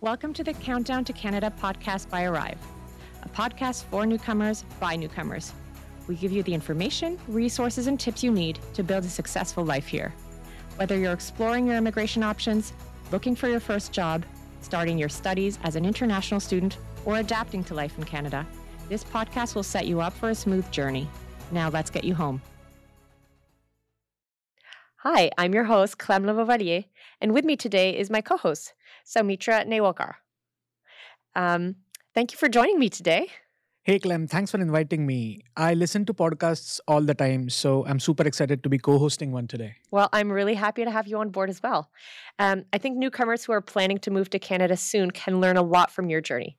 Welcome to the Countdown to Canada podcast by Arrive, a podcast for newcomers by newcomers. We give you the information, resources, and tips you need to build a successful life here. Whether you're exploring your immigration options, looking for your first job, starting your studies as an international student, or adapting to life in Canada, this podcast will set you up for a smooth journey. Now let's get you home. Hi, I'm your host, Clem Lavalier, and with me today is my co host, Soumitra Newalkar. Um, thank you for joining me today. Hey, Clem, thanks for inviting me. I listen to podcasts all the time, so I'm super excited to be co hosting one today. Well, I'm really happy to have you on board as well. Um, I think newcomers who are planning to move to Canada soon can learn a lot from your journey.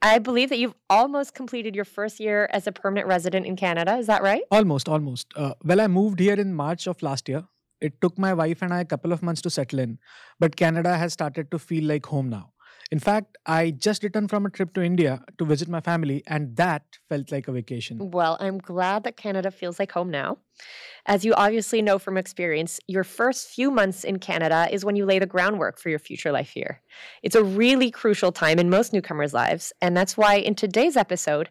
I believe that you've almost completed your first year as a permanent resident in Canada. Is that right? Almost, almost. Uh, well, I moved here in March of last year. It took my wife and I a couple of months to settle in, but Canada has started to feel like home now. In fact, I just returned from a trip to India to visit my family, and that felt like a vacation. Well, I'm glad that Canada feels like home now. As you obviously know from experience, your first few months in Canada is when you lay the groundwork for your future life here. It's a really crucial time in most newcomers' lives, and that's why in today's episode,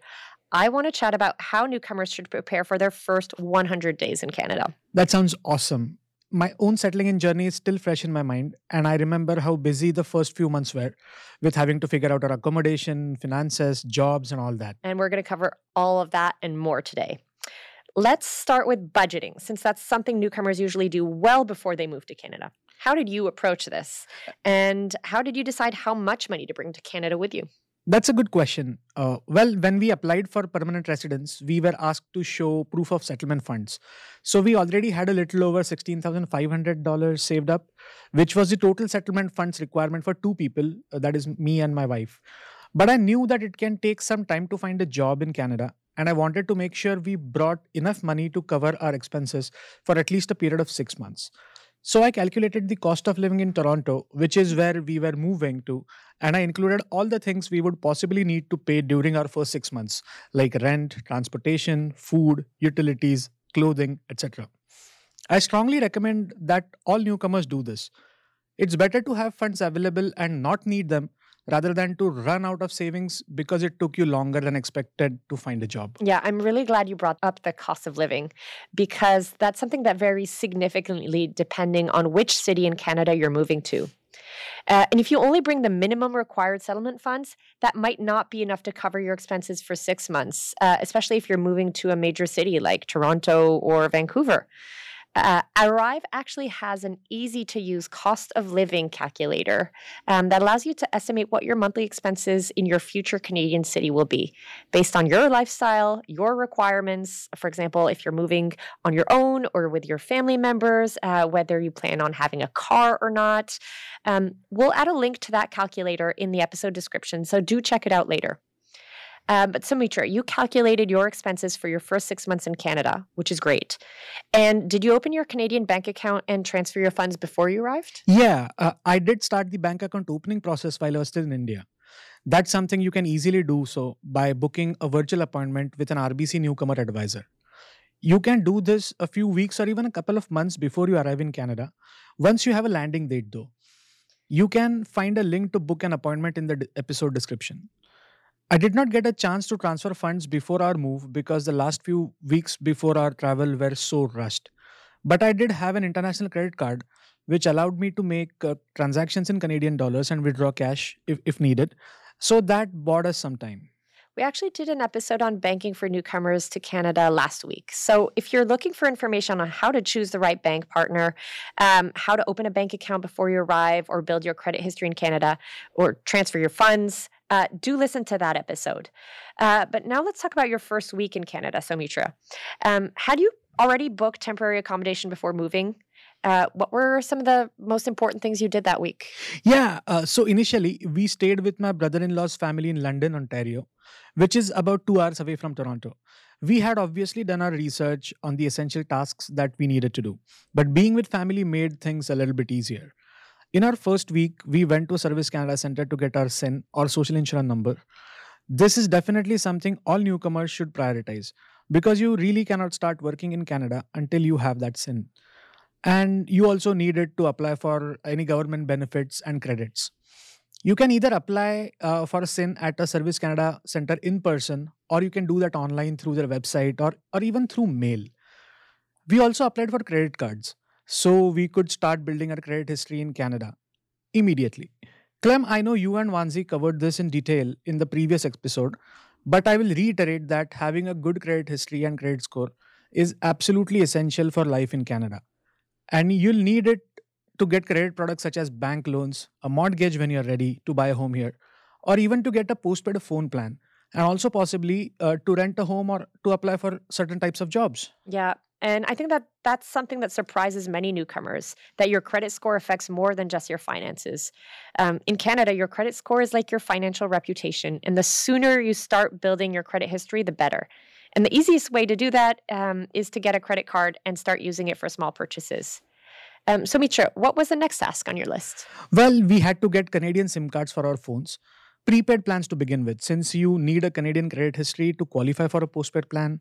I want to chat about how newcomers should prepare for their first 100 days in Canada. That sounds awesome my own settling in journey is still fresh in my mind and i remember how busy the first few months were with having to figure out our accommodation finances jobs and all that. And we're going to cover all of that and more today. Let's start with budgeting since that's something newcomers usually do well before they move to canada. How did you approach this? And how did you decide how much money to bring to canada with you that's a good question. Uh, well, when we applied for permanent residence, we were asked to show proof of settlement funds. So we already had a little over $16,500 saved up, which was the total settlement funds requirement for two people, uh, that is me and my wife. But I knew that it can take some time to find a job in Canada, and I wanted to make sure we brought enough money to cover our expenses for at least a period of six months. So I calculated the cost of living in Toronto, which is where we were moving to, and I included all the things we would possibly need to pay during our first six months, like rent, transportation, food, utilities, clothing, etc. I strongly recommend that all newcomers do this. It's better to have funds available and not need them rather than to run out of savings because it took you longer than expected to find a job. Yeah, I'm really glad you brought up the cost of living because that's something that varies significantly depending on which city in Canada you're moving to. Uh, and if you only bring the minimum required settlement funds, that might not be enough to cover your expenses for six months, uh, especially if you're moving to a major city like Toronto or Vancouver. Uh, Arrive actually has an easy to use cost of living calculator um, that allows you to estimate what your monthly expenses in your future Canadian city will be based on your lifestyle, your requirements. For example, if you're moving on your own or with your family members, uh, whether you plan on having a car or not. Um, we'll add a link to that calculator in the episode description, so do check it out later. Um, but Soumitra, you calculated your expenses for your first six months in Canada, which is great. And did you open your Canadian bank account and transfer your funds before you arrived? Yeah, uh, I did start the bank account opening process while I was still in India. That's something you can easily do so by booking a virtual appointment with an RBC newcomer advisor. You can do this a few weeks or even a couple of months before you arrive in Canada, once you have a landing date though. You can find a link to book an appointment in the episode description. I did not get a chance to transfer funds before our move because the last few weeks before our travel were so rushed. But I did have an international credit card which allowed me to make uh, transactions in Canadian dollars and withdraw cash if, if needed. So that bought us some time. We actually did an episode on banking for newcomers to Canada last week. So, if you're looking for information on how to choose the right bank partner, um, how to open a bank account before you arrive, or build your credit history in Canada, or transfer your funds, uh, do listen to that episode. Uh, but now let's talk about your first week in Canada, Soumitra. Um, had you already booked temporary accommodation before moving? Uh, what were some of the most important things you did that week? Yeah, uh, so initially we stayed with my brother in law's family in London, Ontario, which is about two hours away from Toronto. We had obviously done our research on the essential tasks that we needed to do, but being with family made things a little bit easier. In our first week, we went to Service Canada Center to get our SIN or social insurance number. This is definitely something all newcomers should prioritize because you really cannot start working in Canada until you have that SIN. And you also need it to apply for any government benefits and credits. You can either apply uh, for a SIN at a Service Canada center in person, or you can do that online through their website or, or even through mail. We also applied for credit cards, so we could start building our credit history in Canada immediately. Clem, I know you and Vanzi covered this in detail in the previous episode, but I will reiterate that having a good credit history and credit score is absolutely essential for life in Canada. And you'll need it to get credit products such as bank loans, a mortgage when you're ready to buy a home here, or even to get a postpaid phone plan, and also possibly uh, to rent a home or to apply for certain types of jobs. Yeah. And I think that that's something that surprises many newcomers that your credit score affects more than just your finances. Um, in Canada, your credit score is like your financial reputation. And the sooner you start building your credit history, the better. And the easiest way to do that um, is to get a credit card and start using it for small purchases. Um, Soumitra, what was the next task on your list? Well, we had to get Canadian SIM cards for our phones. Prepaid plans to begin with, since you need a Canadian credit history to qualify for a postpaid plan.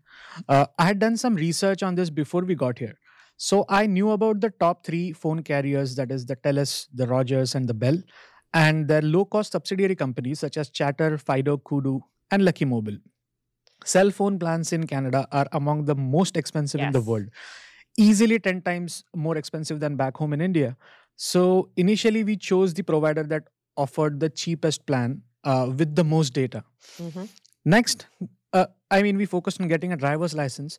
Uh, I had done some research on this before we got here. So I knew about the top three phone carriers that is, the TELUS, the Rogers, and the Bell, and their low cost subsidiary companies such as Chatr, Fido, Koodo, and Lucky Mobile. Cell phone plans in Canada are among the most expensive yes. in the world easily 10 times more expensive than back home in India. So initially, we chose the provider that offered the cheapest plan uh, with the most data. Mm-hmm. Next, uh, I mean, we focused on getting a driver's license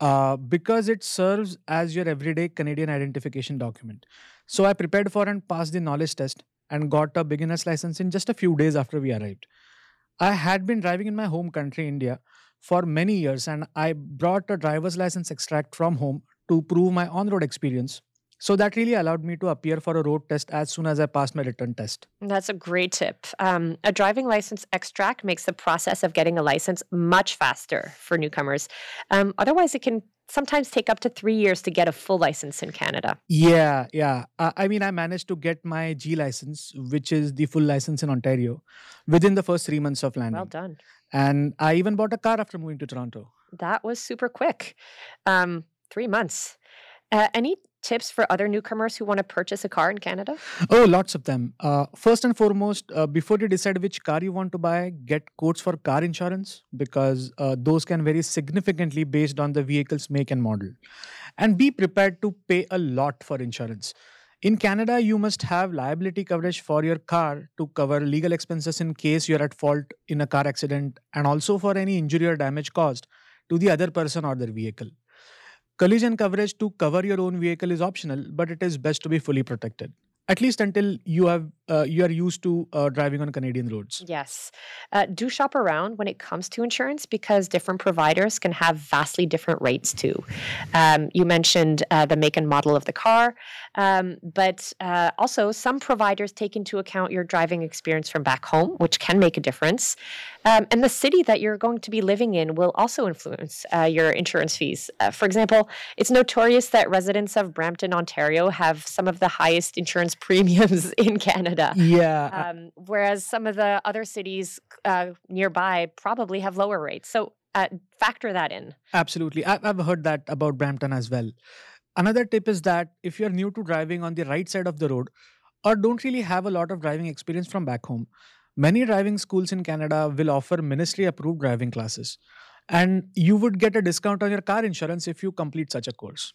uh, because it serves as your everyday Canadian identification document. So I prepared for and passed the knowledge test and got a beginner's license in just a few days after we arrived. I had been driving in my home country, India, for many years, and I brought a driver's license extract from home to prove my on road experience. So that really allowed me to appear for a road test as soon as I passed my written test. That's a great tip. Um, a driving license extract makes the process of getting a license much faster for newcomers. Um, otherwise, it can sometimes take up to three years to get a full license in Canada. Yeah, yeah. Uh, I mean, I managed to get my G license, which is the full license in Ontario, within the first three months of landing. Well done. And I even bought a car after moving to Toronto. That was super quick. Um, three months. Uh, any tips for other newcomers who want to purchase a car in Canada? Oh, lots of them. Uh, first and foremost, uh, before you decide which car you want to buy, get quotes for car insurance because uh, those can vary significantly based on the vehicle's make and model. And be prepared to pay a lot for insurance. In Canada, you must have liability coverage for your car to cover legal expenses in case you're at fault in a car accident and also for any injury or damage caused to the other person or their vehicle. Collision coverage to cover your own vehicle is optional, but it is best to be fully protected. At least until you have uh, you are used to uh, driving on Canadian roads. Yes, uh, do shop around when it comes to insurance because different providers can have vastly different rates too. Um, you mentioned uh, the make and model of the car, um, but uh, also some providers take into account your driving experience from back home, which can make a difference. Um, and the city that you're going to be living in will also influence uh, your insurance fees. for example, it's notorious that residents of Brampton, Ontario, have some of the highest insurance premiums in Canada. Yeah. Um, whereas some of the other cities uh, nearby probably have lower rates. So uh, factor that in. Absolutely. I've heard that about Brampton as well. Another tip is that if you're new to driving on the right side of the road or don't really have a lot of driving experience from back home, many driving schools in Canada will offer ministry approved driving classes. And you would get a discount on your car insurance if you complete such a course.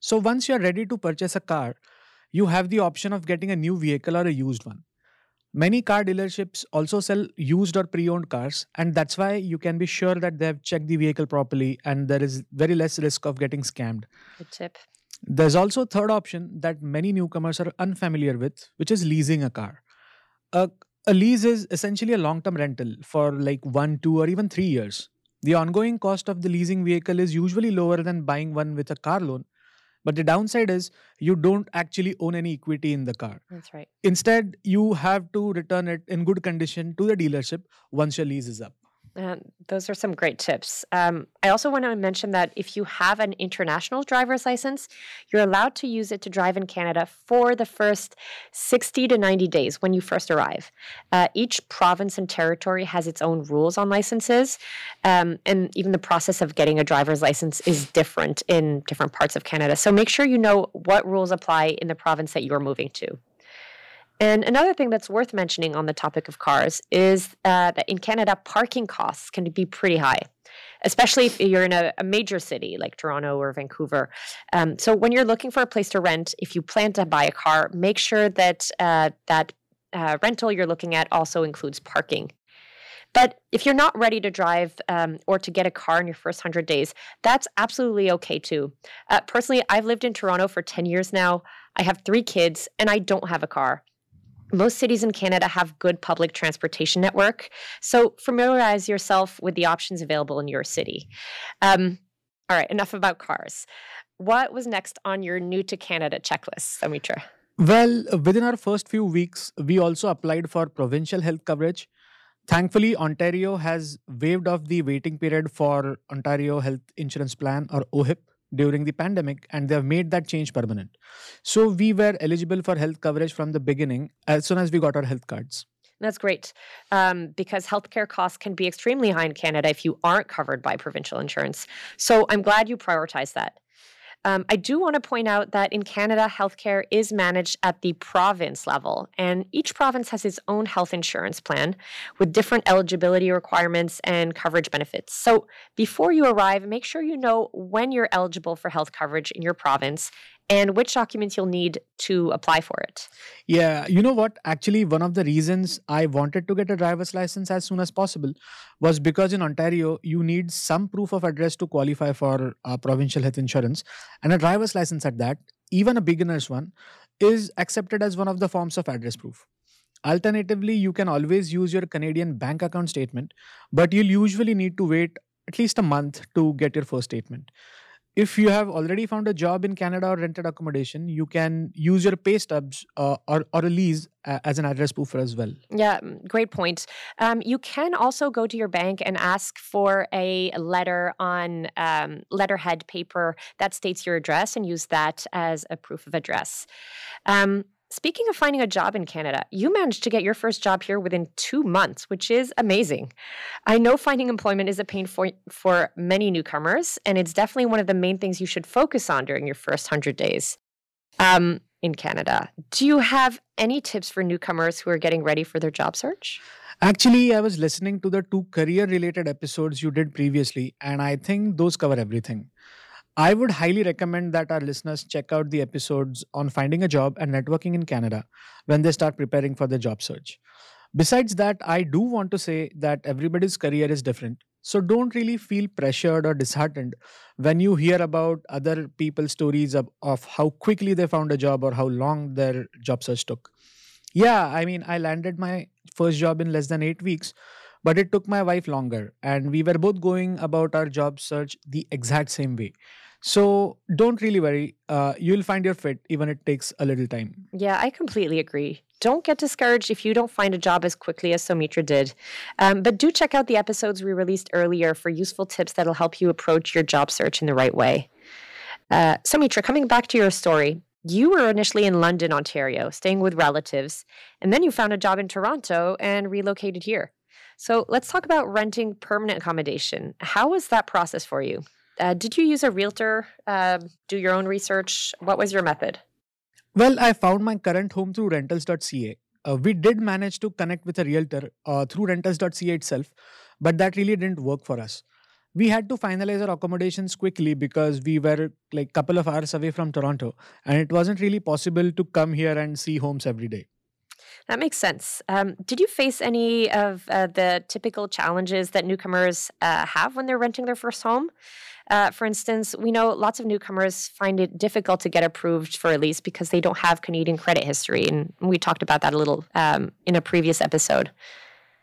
So once you're ready to purchase a car, you have the option of getting a new vehicle or a used one. Many car dealerships also sell used or pre owned cars, and that's why you can be sure that they have checked the vehicle properly and there is very less risk of getting scammed. Good tip. There's also a third option that many newcomers are unfamiliar with, which is leasing a car. A, a lease is essentially a long term rental for like one, two, or even three years. The ongoing cost of the leasing vehicle is usually lower than buying one with a car loan, but the downside is you don't actually own any equity in the car. That's right. Instead, you have to return it in good condition to the dealership once your lease is up. Uh, those are some great tips. Um, I also want to mention that if you have an international driver's license, you're allowed to use it to drive in Canada for the first 60 to 90 days when you first arrive. Uh, each province and territory has its own rules on licenses, um, and even the process of getting a driver's license is different in different parts of Canada. So make sure you know what rules apply in the province that you're moving to. And another thing that's worth mentioning on the topic of cars is uh, that in Canada, parking costs can be pretty high, especially if you're in a, a major city like Toronto or Vancouver. Um, so when you're looking for a place to rent, if you plan to buy a car, make sure that uh, that uh, rental you're looking at also includes parking. But if you're not ready to drive um, or to get a car in your first 100 days, that's absolutely okay too. Uh, personally, I've lived in Toronto for 10 years now. I have three kids and I don't have a car. Most cities in Canada have good public transportation network, so familiarize yourself with the options available in your city. Um, all right, enough about cars. What was next on your new to Canada checklist, Soumitra? Well, within our first few weeks, we also applied for provincial health coverage. Thankfully, Ontario has waived off the waiting period for Ontario Health Insurance Plan or OHIP during the pandemic and they have made that change permanent. So we were eligible for health coverage from the beginning as soon as we got our health cards. That's great um, because healthcare costs can be extremely high in Canada if you aren't covered by provincial insurance. So I'm glad you prioritized that. Um, I do want to point out that in Canada, healthcare is managed at the province level, and each province has its own health insurance plan with different eligibility requirements and coverage benefits. So before you arrive, make sure you know when you're eligible for health coverage in your province and which documents you'll need to apply for it. Yeah, you know what? Actually, one of the reasons I wanted to get a driver's license as soon as possible was because in Ontario, you need some proof of address to qualify for uh, provincial health insurance, and a driver's license at that, even a beginner's one, is accepted as one of the forms of address proof. Alternatively, you can always use your Canadian bank account statement, but you'll usually need to wait at least a month to get your first statement if you have already found a job in Canada or rented accommodation, you can use your pay stubs uh, or, or a lease uh, as an address proof as well. Yeah, mm, great point. Um, you can also go to your bank and ask for a letter on um, letterhead paper that states your address and use that as a proof of address. Um, Speaking of finding a job in Canada, you managed to get your first job here within two months, which is amazing. I know finding employment is a pain for, for many newcomers, and it's definitely one of the main things you should focus on during your first 100 days um, in Canada. Do you have any tips for newcomers who are getting ready for their job search? Actually, I was listening to the two career related episodes you did previously, and I think those cover everything. I would highly recommend that our listeners check out the episodes on finding a job and networking in Canada when they start preparing for their job search. Besides that, I do want to say that everybody's career is different. So don't really feel pressured or disheartened when you hear about other people's stories of, of how quickly they found a job or how long their job search took. Yeah, I mean, I landed my first job in less than eight weeks, but it took my wife longer, and we were both going about our job search the exact same way. So don't really worry. Uh, you'll find your fit even it takes a little time. Yeah, I completely agree. Don't get discouraged if you don't find a job as quickly as Soumitra did. Um, but do check out the episodes we released earlier for useful tips that'll help you approach your job search in the right way. Uh, Soumitra, coming back to your story, you were initially in London, Ontario, staying with relatives, and then you found a job in Toronto and relocated here. So let's talk about renting permanent accommodation. How was that process for you? Uh, did you use a realtor? Uh, do your own research? What was your method? Well, I found my current home through rentals.ca. Uh, we did manage to connect with a realtor uh, through rentals.ca itself, but that really didn't work for us. We had to finalize our accommodations quickly because we were like a couple of hours away from Toronto, and it wasn't really possible to come here and see homes every day. That makes sense. Um, did you face any of uh, the typical challenges that newcomers uh, have when they're renting their first home? Uh, for instance, we know lots of newcomers find it difficult to get approved for a lease because they don't have Canadian credit history. And we talked about that a little um, in a previous episode.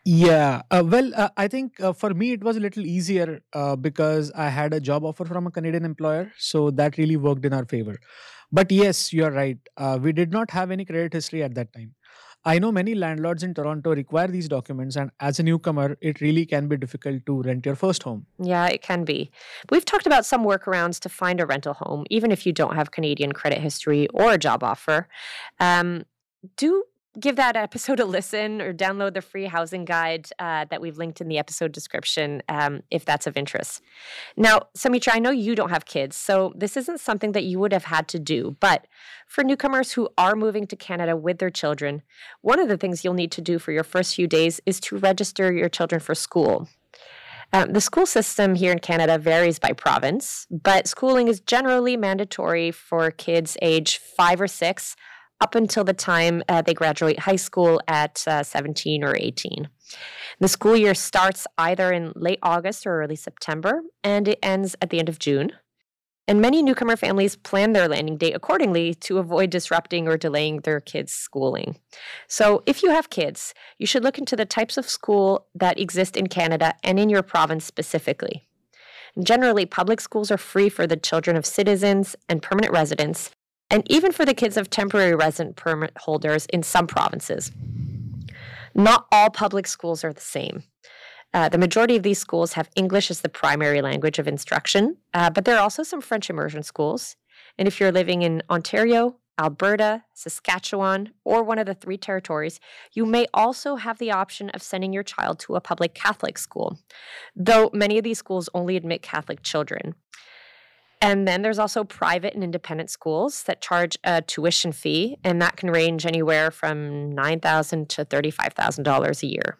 Yeah. Uh, well, uh, I think uh, for me, it was a little easier uh, because I had a job offer from a Canadian employer. So that really worked in our favor. But yes, you're right. Uh, we did not have any credit history at that time. I know many landlords in Toronto require these documents, and as a newcomer, it really can be difficult to rent your first home. Yeah, it can be. We've talked about some workarounds to find a rental home, even if you don't have Canadian credit history or a job offer. Um, do give that episode a listen or download the free housing guide uh, that we've linked in the episode description um, if that's of interest. Now, Soumitra, I know you don't have kids, so this isn't something that you would have had to do. But for newcomers who are moving to Canada with their children, one of the things you'll need to do for your first few days is to register your children for school. Um, the school system here in Canada varies by province, but schooling is generally mandatory for kids age five or six up until the time uh, they graduate high school at uh, 17 or 18. The school year starts either in late August or early September, and it ends at the end of June. And many newcomer families plan their landing date accordingly to avoid disrupting or delaying their kids' schooling. So, if you have kids, you should look into the types of school that exist in Canada and in your province specifically. Generally, public schools are free for the children of citizens and permanent residents, and even for the kids of temporary resident permit holders in some provinces. Not all public schools are the same. Uh, the majority of these schools have English as the primary language of instruction, uh, but there are also some French immersion schools. And if you're living in Ontario, Alberta, Saskatchewan, or one of the three territories, you may also have the option of sending your child to a public Catholic school, though many of these schools only admit Catholic children. And then there's also private and independent schools that charge a tuition fee, and that can range anywhere from 9,000 to $35,000 a year.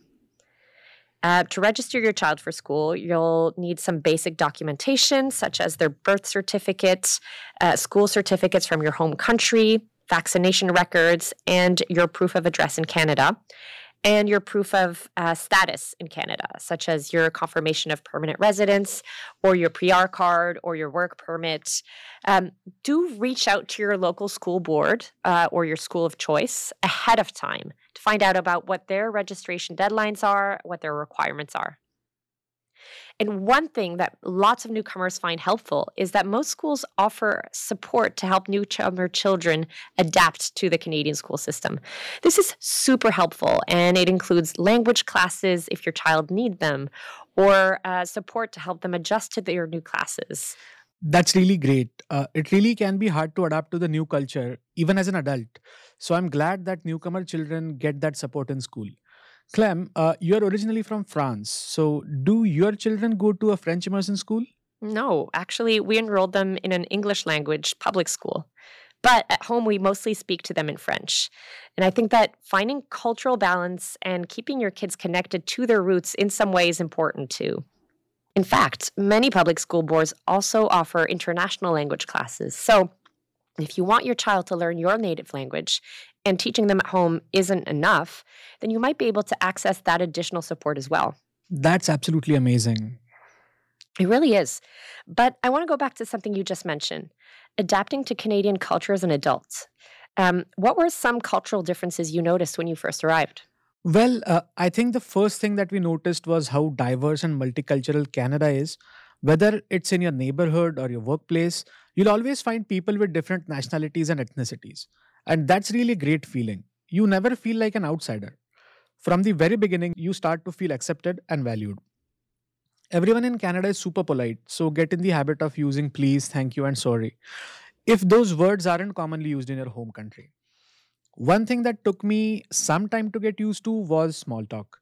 Uh, to register your child for school, you'll need some basic documentation, such as their birth certificate, uh, school certificates from your home country, vaccination records, and your proof of address in Canada and your proof of uh, status in Canada, such as your confirmation of permanent residence or your PR card or your work permit. Um, do reach out to your local school board uh, or your school of choice ahead of time to find out about what their registration deadlines are, what their requirements are. And one thing that lots of newcomers find helpful is that most schools offer support to help newcomer children adapt to the Canadian school system. This is super helpful, and it includes language classes if your child need them, or uh, support to help them adjust to their new classes. That's really great. Uh, it really can be hard to adapt to the new culture, even as an adult. So I'm glad that newcomer children get that support in school. Clem, uh, you're originally from France. So, do your children go to a French immersion school? No, actually, we enrolled them in an English language public school. But at home, we mostly speak to them in French. And I think that finding cultural balance and keeping your kids connected to their roots in some way is important too. In fact, many public school boards also offer international language classes. So, if you want your child to learn your native language and teaching them at home isn't enough, then you might be able to access that additional support as well. That's absolutely amazing. It really is. But I want to go back to something you just mentioned adapting to Canadian culture as an adult. Um, what were some cultural differences you noticed when you first arrived? Well, uh, I think the first thing that we noticed was how diverse and multicultural Canada is. Whether it's in your neighborhood or your workplace, you'll always find people with different nationalities and ethnicities. And that's really a great feeling. You never feel like an outsider. From the very beginning, you start to feel accepted and valued. Everyone in Canada is super polite, so get in the habit of using please, thank you, and sorry if those words aren't commonly used in your home country. One thing that took me some time to get used to was small talk.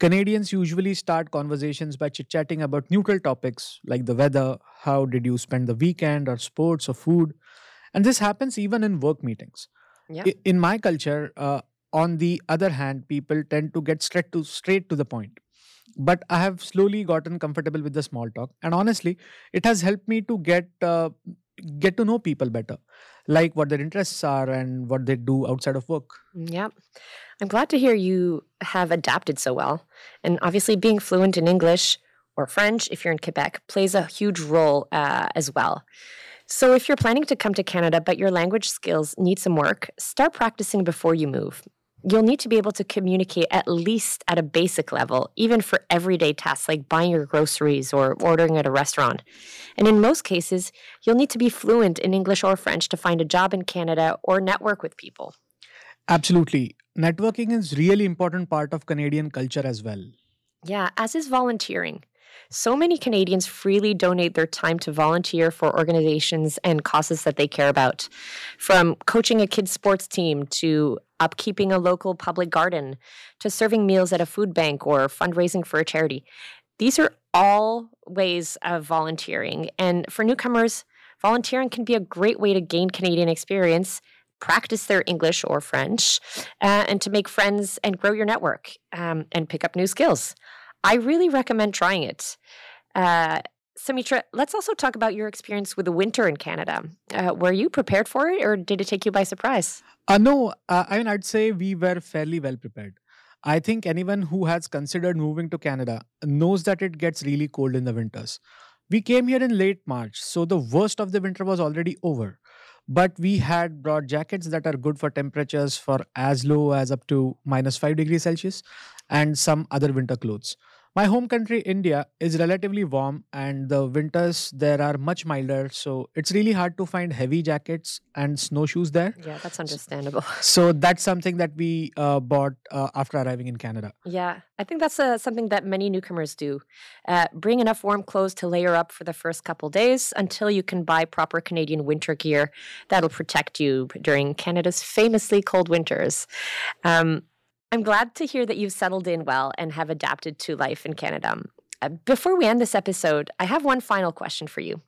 Canadians usually start conversations by chit chatting about neutral topics like the weather, how did you spend the weekend, or sports or food. And this happens even in work meetings. Yeah. In my culture, uh, on the other hand, people tend to get straight to straight to the point. But I have slowly gotten comfortable with the small talk, and honestly, it has helped me to get uh, get to know people better, like what their interests are and what they do outside of work. Yeah. I'm glad to hear you have adapted so well. And obviously, being fluent in English or French, if you're in Quebec, plays a huge role uh, as well. So, if you're planning to come to Canada but your language skills need some work, start practicing before you move. You'll need to be able to communicate at least at a basic level, even for everyday tasks like buying your groceries or ordering at a restaurant. And in most cases, you'll need to be fluent in English or French to find a job in Canada or network with people. Absolutely. Networking is really important part of Canadian culture as well. Yeah, as is volunteering. So many Canadians freely donate their time to volunteer for organizations and causes that they care about. From coaching a kids' sports team to upkeeping a local public garden, to serving meals at a food bank or fundraising for a charity. These are all ways of volunteering. And for newcomers, volunteering can be a great way to gain Canadian experience, practice their English or French, uh, and to make friends and grow your network um, and pick up new skills. I really recommend trying it. Uh, Soumitra, let's also talk about your experience with the winter in Canada. Uh, were you prepared for it or did it take you by surprise? Uh, no, uh, I mean, I'd say we were fairly well prepared. I think anyone who has considered moving to Canada knows that it gets really cold in the winters. We came here in late March, so the worst of the winter was already over. But we had brought jackets that are good for temperatures for as low as up to minus 5 degrees Celsius and some other winter clothes. My home country, India, is relatively warm and the winters there are much milder. So it's really hard to find heavy jackets and snowshoes there. Yeah, that's understandable. So that's something that we uh, bought uh, after arriving in Canada. Yeah, I think that's uh, something that many newcomers do. Uh, bring enough warm clothes to layer up for the first couple days until you can buy proper Canadian winter gear that'll protect you during Canada's famously cold winters. Um, I'm glad to hear that you've settled in well and have adapted to life in Canada. Uh, before we end this episode, I have one final question for you.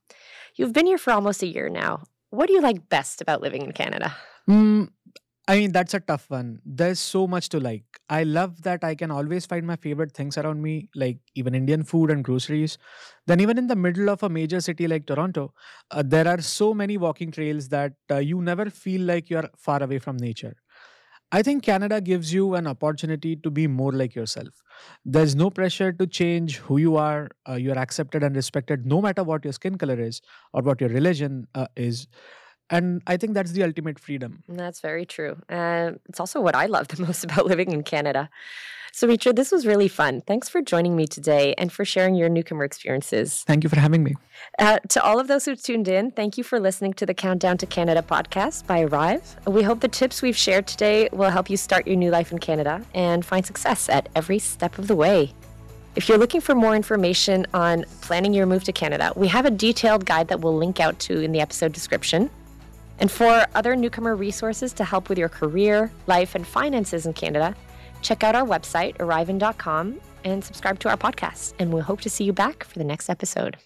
You've been here for almost a year now. What do you like best about living in Canada? Mm, I mean, that's a tough one. There's so much to like. I love that I can always find my favorite things around me, like even Indian food and groceries. Then, even in the middle of a major city like Toronto, uh, there are so many walking trails that uh, you never feel like you're far away from nature. I think Canada gives you an opportunity to be more like yourself. There's no pressure to change who you are. Uh, you're accepted and respected no matter what your skin color is or what your religion uh, is. And I think that's the ultimate freedom. That's very true. Uh, it's also what I love the most about living in Canada. So, Richard, this was really fun. Thanks for joining me today and for sharing your newcomer experiences. Thank you for having me. Uh, to all of those who tuned in, thank you for listening to the Countdown to Canada podcast by Arrive. We hope the tips we've shared today will help you start your new life in Canada and find success at every step of the way. If you're looking for more information on planning your move to Canada, we have a detailed guide that we'll link out to in the episode description. And for other newcomer resources to help with your career, life, and finances in Canada, check out our website, arrivein.com, and subscribe to our podcast. And we'll hope to see you back for the next episode.